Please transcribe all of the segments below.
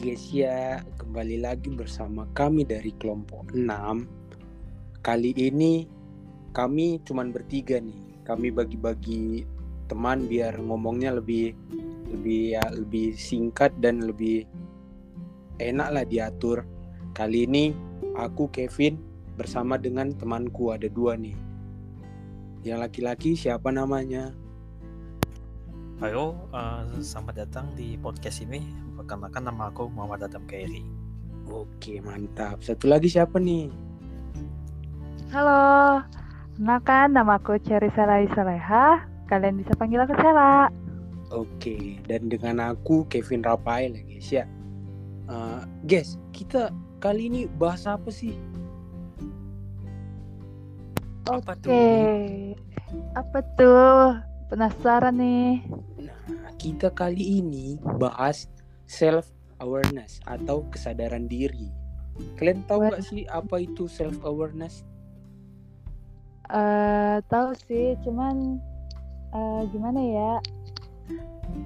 Gesia, kembali lagi bersama kami dari kelompok 6. Kali ini kami cuman bertiga nih. Kami bagi-bagi teman biar ngomongnya lebih lebih ya lebih singkat dan lebih enak lah diatur. Kali ini aku Kevin bersama dengan temanku ada dua nih. Yang laki-laki siapa namanya? Halo, uh, selamat datang di podcast ini. Perkenalkan nama aku Muhammad Adam Kairi. Oke, mantap. Satu lagi siapa nih? Halo, kenalkan nama aku Cherry Salai Saleha. Kalian bisa panggil aku Sela. Oke, dan dengan aku Kevin Rafael ya guys ya. Uh, guys, kita kali ini bahas apa sih? Apa Oke, tuh? apa tuh? Penasaran nih. Nah, kita kali ini bahas self awareness atau kesadaran diri. Kalian tahu nggak sih apa itu self awareness? Eh, tahu sih, cuman eh, gimana ya?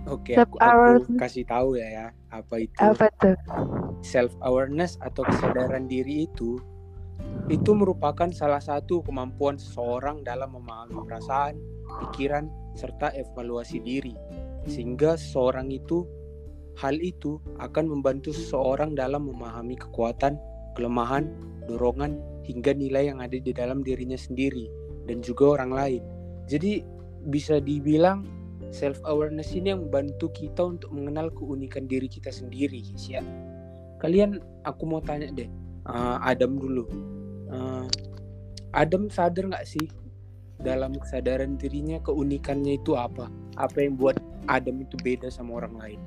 Oke, Self aku, kasih tahu ya ya apa itu Apa tuh? self awareness atau kesadaran diri itu itu merupakan salah satu kemampuan seseorang dalam memahami perasaan, pikiran, serta evaluasi diri. Sehingga seseorang itu hal itu akan membantu seseorang dalam memahami kekuatan, kelemahan, dorongan hingga nilai yang ada di dalam dirinya sendiri dan juga orang lain. Jadi bisa dibilang self awareness ini yang membantu kita untuk mengenal keunikan diri kita sendiri, guys ya. Kalian aku mau tanya deh, uh, Adam dulu. Uh, Adam sadar nggak sih dalam kesadaran dirinya keunikannya itu apa? Apa yang buat Adam itu beda sama orang lain?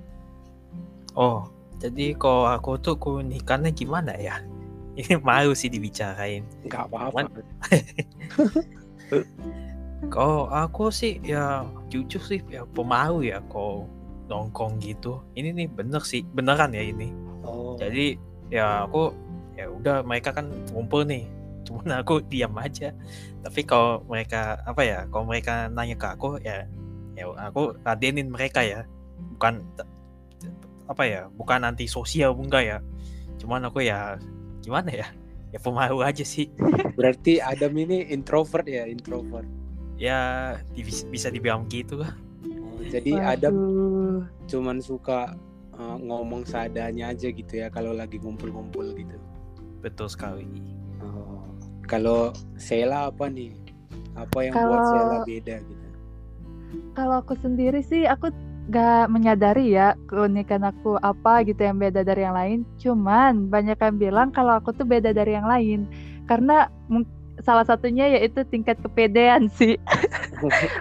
Oh, jadi kalau aku tuh keunikannya gimana ya? Ini malu sih dibicarain. Nggak apa-apa. Kalau aku sih ya jujur sih ya pemalu ya kalau nongkrong gitu. Ini nih bener sih, beneran ya ini. Oh, Jadi ya aku ya udah mereka kan ngumpul nih. Cuman aku diam aja. Tapi kalau mereka apa ya? Kalau mereka nanya ke aku ya ya aku ladenin mereka ya. Bukan apa ya? Bukan anti sosial enggak ya. Cuman aku ya gimana ya? Ya pemalu aja sih. berarti Adam ini introvert ya, introvert. Ya di- bisa dibilang gitu lah. Oh, jadi Adam cuman suka uh, ngomong seadanya aja gitu ya kalau lagi ngumpul-ngumpul gitu. Betul sekali. Oh, kalau Sela apa nih? Apa yang buat Kalau- Sela beda gitu? Kalau aku sendiri sih, aku gak menyadari ya keunikan aku apa gitu yang beda dari yang lain. Cuman banyak yang bilang kalau aku tuh beda dari yang lain. Karena salah satunya yaitu tingkat kepedean sih.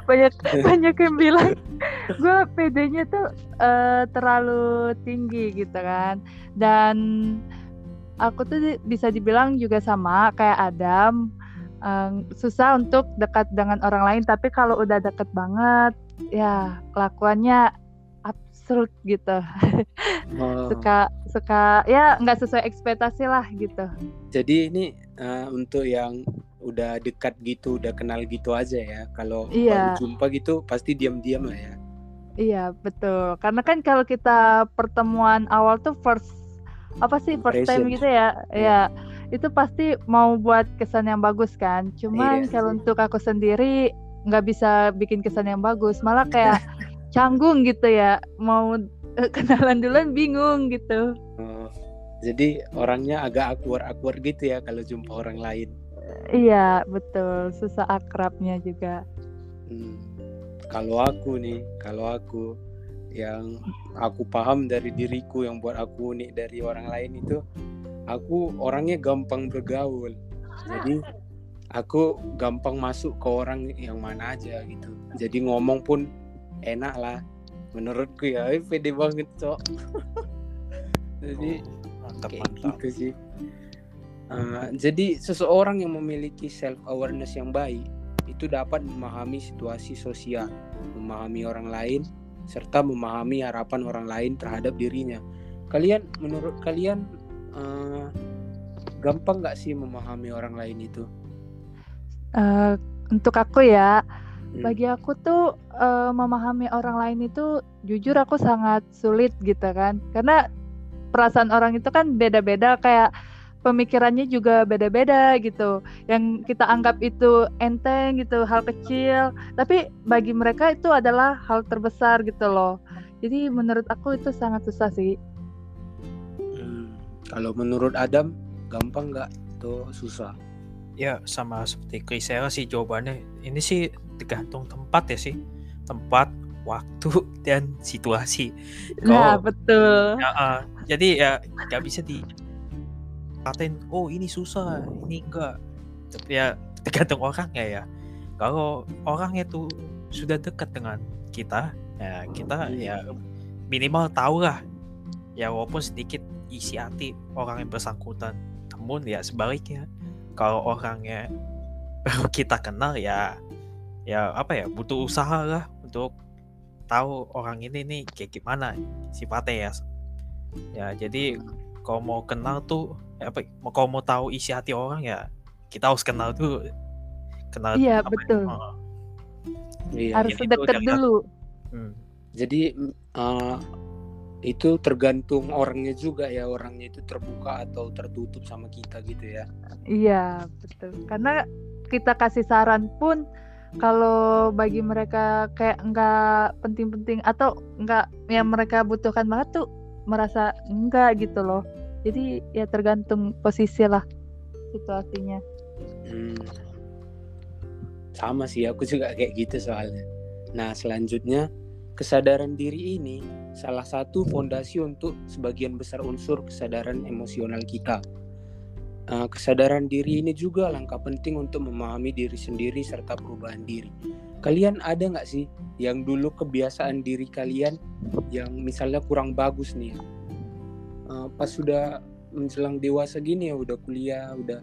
banyak banyak yang bilang gue pedenya tuh eh, terlalu tinggi gitu kan. Dan aku tuh di- bisa dibilang juga sama kayak Adam. eh, susah untuk dekat dengan orang lain tapi kalau udah deket banget ya kelakuannya absurd gitu. Oh, suka suka ya nggak sesuai ekspektasi lah gitu. Jadi ini uh, untuk yang udah dekat gitu, udah kenal gitu aja ya. Kalau Iya. baru jumpa gitu pasti diam-diam lah ya. iya betul. Karena kan kalau kita pertemuan awal tuh first apa sih first time gitu ya? Iya. ya itu pasti mau buat kesan yang bagus kan? Cuman Iya. kalau untuk aku sendiri nggak bisa bikin kesan yang bagus malah kayak canggung gitu ya mau eh, kenalan duluan bingung gitu Oh, jadi orangnya agak awkward-awkward gitu ya kalau jumpa orang lain. Iya, betul. Susah akrabnya juga. Hmm. Kalau aku nih, kalau aku yang aku paham dari diriku yang buat aku unik dari orang lain itu, aku orangnya gampang bergaul. Jadi aku gampang masuk ke orang yang mana aja gitu. Jadi ngomong pun enak lah. Menurutku ya, pede banget cok. Jadi Mantap kayak mantap. gitu sih. Uh, jadi seseorang yang memiliki self awareness yang baik itu dapat memahami situasi sosial, memahami orang lain, serta memahami harapan orang lain terhadap dirinya. Kalian, menurut kalian, uh, gampang nggak sih memahami orang lain itu? Eh, untuk aku ya, Hmm. bagi aku tuh eh, memahami orang lain itu jujur aku sangat sulit gitu kan. Karena perasaan orang itu kan beda-beda kayak pemikirannya juga beda-beda gitu. Yang kita anggap itu enteng gitu, hal kecil, tapi bagi mereka itu adalah hal terbesar gitu loh. Jadi menurut aku itu sangat susah sih. Hmm, Kalau menurut Adam, gampang nggak? Tuh susah. Ya sama seperti Krisela sih jawabannya. Ini sih tergantung tempat ya sih. Tempat, waktu dan situasi. Nah, betul. ya, ah, jadi ya nggak bisa di katain oh ini susah, ini enggak. Tapi ya tergantung orangnya ya. Kalau orangnya tuh sudah dekat dengan kita, ya kita ya minimal tahu lah. Ya walaupun sedikit isi hati orang yang bersangkutan. Namun ya sebaliknya kalau orangnya baru kita kenal ya ya apa ya butuh usaha lah untuk tahu orang ini nih kayak gimana sifatnya ya ya jadi kalau mau kenal tuh ya apa mau kalau mau tahu isi hati orang ya kita harus kenal tuh kenal Iya, apa ya, betul. oh, Iya. Harus deket dari dulu. hmm, Jadi eh, itu tergantung orangnya juga ya orangnya itu terbuka atau tertutup sama kita gitu ya. Iya, betul. Karena kita kasih saran pun kalau bagi mereka kayak nggak penting-penting atau nggak yang mereka butuhkan banget tuh merasa enggak gitu loh. Jadi ya tergantung posisi lah situasinya. Hmm. Sama sih aku juga kayak gitu soalnya. Nah selanjutnya kesadaran diri ini salah satu fondasi untuk sebagian besar unsur kesadaran emosional kita. Eh, kesadaran diri ini juga langkah penting untuk memahami diri sendiri serta perubahan diri. Kalian ada nggak sih yang dulu kebiasaan diri kalian yang misalnya kurang bagus nih? Eh, pas sudah menjelang dewasa gini ya udah kuliah udah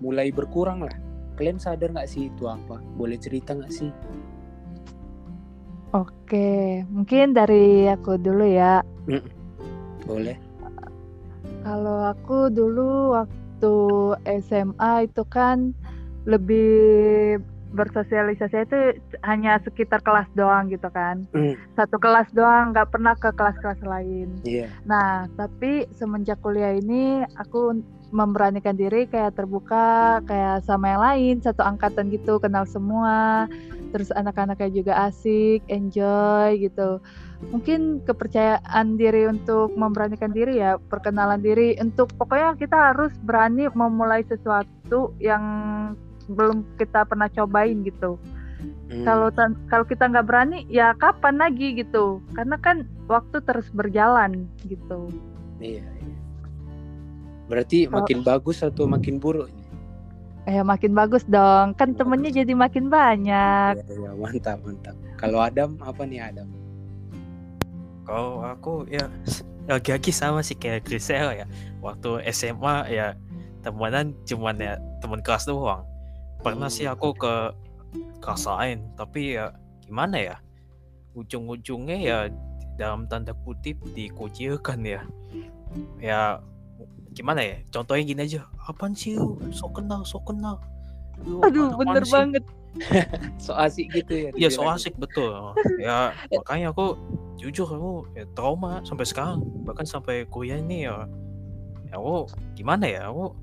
mulai berkurang lah. Kalian sadar nggak sih itu apa? Boleh cerita nggak sih? Oke, mungkin dari aku dulu ya. Boleh. Kalau aku dulu waktu SMA itu kan lebih bersosialisasi itu hanya sekitar kelas doang gitu kan. Hmm. Satu kelas doang, nggak pernah ke kelas-kelas lain. Iya. Nah, tapi semenjak kuliah ini aku memberanikan diri kayak terbuka kayak sama yang lain, satu angkatan gitu, kenal semua. Terus anak-anaknya juga asik, enjoy gitu. Mungkin kepercayaan diri untuk memberanikan diri ya, perkenalan diri untuk pokoknya kita harus berani memulai sesuatu yang belum kita pernah cobain gitu. Hmm. Kalau tan- kalau kita nggak berani, ya kapan lagi gitu? Karena kan waktu terus berjalan gitu. Iya. iya. Berarti Kalau- makin bagus atau makin buruk? Eh makin bagus dong, kan temennya jadi makin banyak. Iya, iya, mantap mantap. Kalau Adam apa nih Adam? kalau aku ya lagi-lagi sama sih kayak Grisel ya waktu SMA ya temenan cuman ya teman kelas doang pernah sih aku ke kelas lain tapi ya gimana ya ujung-ujungnya ya dalam tanda kutip dikucilkan ya ya gimana ya? Contohnya gini aja. Apaan sih lu sok kenal sok kenal. Lu Aduh, bener sih?" banget. So asik gitu ya? Iya so asik betul. ya makanya aku jujur aku ya, trauma sampai sekarang. Bahkan sampai kuliah ini ya. Ya aku gimana ya? Aku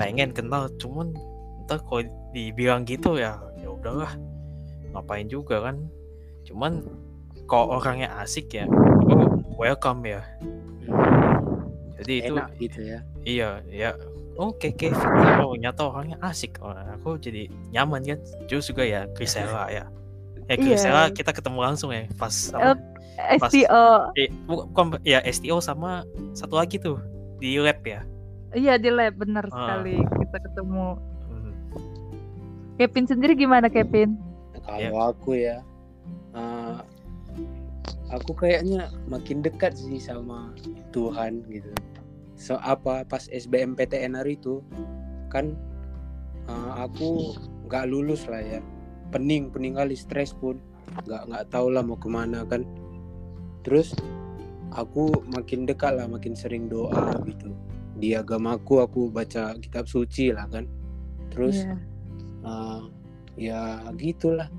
pengen kenal cuman entah kalau dibilang gitu ya ya udahlah. Ngapain juga kan? Cuman kalau orangnya asik ya aku welcome ya jadi itu Enak gitu ya. iya ya oke Kevin oh nyata orangnya asik oh, aku jadi nyaman kan terus juga ya Grisela ya eh Iya. Grisela kita ketemu langsung ya pas apa, Pas- STO. eh, bu- bukan ya STO sama satu lagi tuh di lab ya Iya di lab bener Ah. sekali kita ketemu. Hmm, Kevin sendiri gimana Kevin? Kalau aku ya, eh, aku kayaknya makin dekat sih sama Tuhan gitu. So apa pas SBMPTN hari itu kan eh, aku nggak lulus lah ya, pening pening kali stres pun nggak nggak tahu lah mau ke mana kan. Terus aku makin dekat lah, makin sering doa gitu. Di agamaku aku baca kitab suci lah kan. Terus Iya. Ah, ya gitulah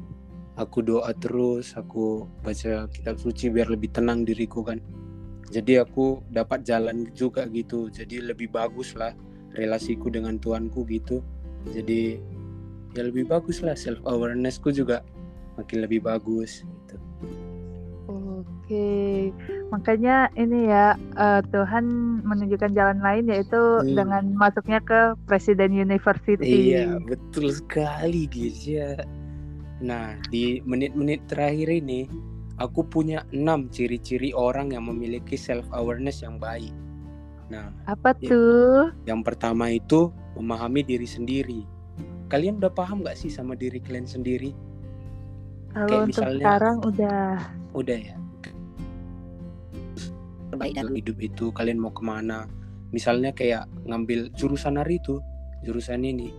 aku doa terus aku baca kitab suci biar lebih tenang diriku kan jadi aku dapat jalan juga gitu jadi lebih bagus lah relasiku dengan tuanku gitu jadi ya lebih bagus lah self awarenessku juga makin lebih bagus gitu Oke, makanya ini ya eh, Tuhan menunjukkan jalan lain yaitu Hmm. dengan masuknya ke Presiden University. Iya, betul sekali guys ya. Nah, di menit-menit terakhir ini aku punya enam ciri-ciri orang yang memiliki self awareness yang baik. Nah, Apa Iya. tuh? yang pertama itu memahami diri sendiri. Kalian udah paham gak sih sama diri kalian sendiri? Kalau Kayak untuk misalnya- sekarang udah Udah ya. Terbaik dalam hidup itu kalian mau ke mana? Misalnya kayak ngambil jurusan hari itu, jurusan ini.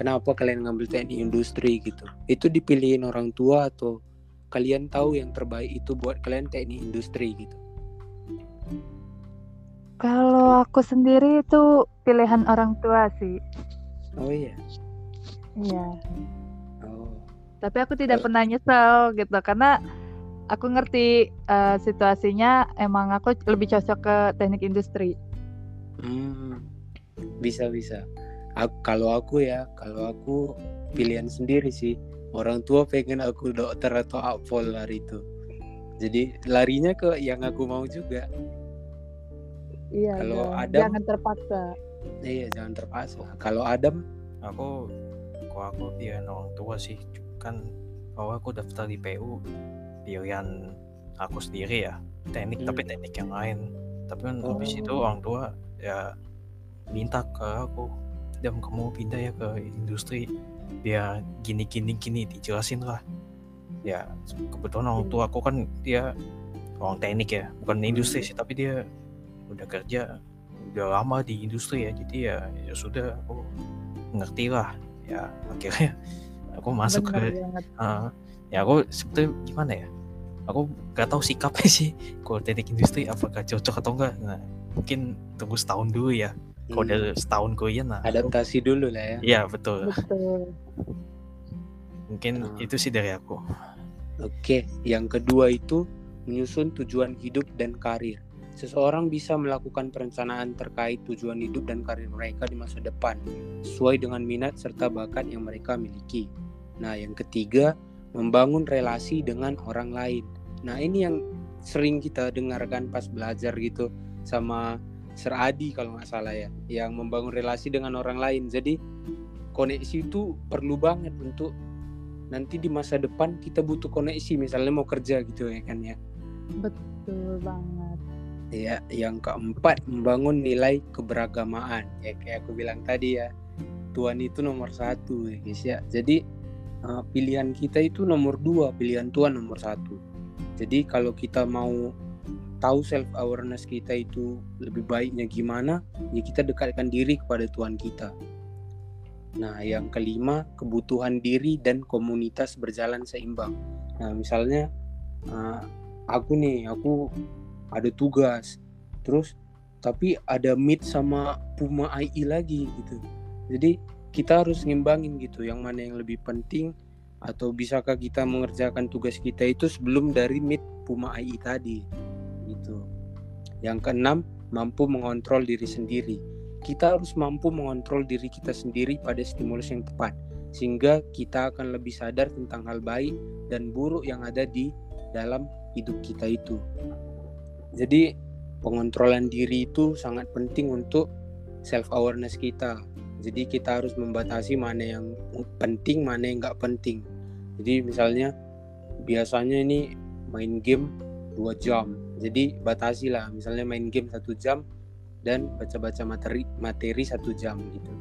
Kenapa kalian ngambil teknik industri gitu? Itu dipilihin orang tua atau kalian tahu yang terbaik itu buat kalian teknik industri gitu? kalau aku sendiri itu pilihan orang tua sih. Oh iya. Iya. Oh. Tapi aku tidak Kalau- pernah nyesel gitu karena aku ngerti eh, situasinya emang aku lebih cocok ke teknik industri. Hmm, bisa bisa. Aku, kalau aku ya, kalau aku pilihan sendiri sih. Orang tua pengen aku dokter atau apol hari itu. Jadi larinya ke yang aku mau juga. Iya. Kalau dong. Adam- jangan terpaksa. Iya, jangan terpaksa. Kalau Adam, aku kok aku pilihan orang tua sih kan kalau aku daftar di PU pilihan aku sendiri ya teknik tapi Hmm. teknik yang lain tapi kan habis itu Oh. orang tua ya minta ke aku dan kamu pindah ya ke industri. Biar gini gini gini dijelasin lah. Ya kebetulan orang tua aku kan dia orang teknik ya bukan industri sih tapi dia udah kerja udah lama di industri ya. Jadi ya ya sudah aku ngerti lah. Ya akhirnya aku masuk Bener ke banget. Ah, ya aku sebetulnya gimana ya? Aku gak tahu sikapnya sih kalau teknik industri apakah cocok atau enggak nah mungkin tunggu setahun dulu ya kalau hmm, udah setahun kuliah nah aku- adaptasi dulu lah ya. iya betul Betul. mungkin Ah. itu sih dari aku Oke, yang kedua itu menyusun tujuan hidup dan karir. Seseorang bisa melakukan perencanaan terkait tujuan hidup dan karir mereka di masa depan, sesuai dengan minat serta bakat yang mereka miliki. Nah, yang ketiga, membangun relasi dengan orang lain. Nah, ini yang sering kita dengarkan pas belajar gitu sama Sir Adi kalau nggak salah ya, yang membangun relasi dengan orang lain. Jadi koneksi itu perlu banget untuk nanti di masa depan kita butuh koneksi misalnya mau kerja gitu ya kan ya Betul banget. ya yang keempat membangun nilai keberagamaan ya kayak aku bilang tadi ya Tuhan itu nomor satu ya guys ya jadi eh, pilihan kita itu nomor dua pilihan Tuhan nomor satu jadi kalau kita mau tahu self awareness kita itu lebih baiknya gimana ya kita dekatkan diri kepada Tuhan kita Nah, yang kelima, kebutuhan diri dan komunitas berjalan seimbang. Nah, misalnya uh, aku nih, aku ada tugas, terus tapi ada meet sama Puma AI lagi gitu. Jadi kita harus ngimbangin gitu, yang mana yang lebih penting atau bisakah kita mengerjakan tugas kita itu sebelum dari meet Puma AI tadi gitu. Yang keenam, mampu mengontrol diri sendiri kita harus mampu mengontrol diri kita sendiri pada stimulus yang tepat sehingga kita akan lebih sadar tentang hal baik dan buruk yang ada di dalam hidup kita itu. Jadi pengontrolan diri itu sangat penting untuk self awareness kita. Jadi kita harus membatasi mana yang penting, mana yang nggak penting. Jadi misalnya biasanya ini main game dua jam. Jadi batasi lah, misalnya main game satu jam, dan baca-baca materi materi satu jam gitu.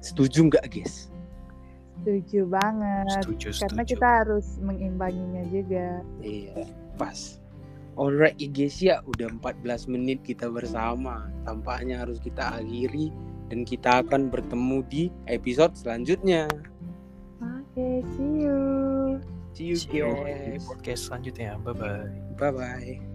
Setuju nggak guys? Setuju banget. setuju Karena setuju kita harus mengimbanginya juga. Iya, pas. Alright guys ya, udah 14 menit kita bersama. Tampaknya harus kita akhiri dan kita akan bertemu di episode selanjutnya. Oke, see you. See you See you di guys. podcast selanjutnya bye bye Bye bye.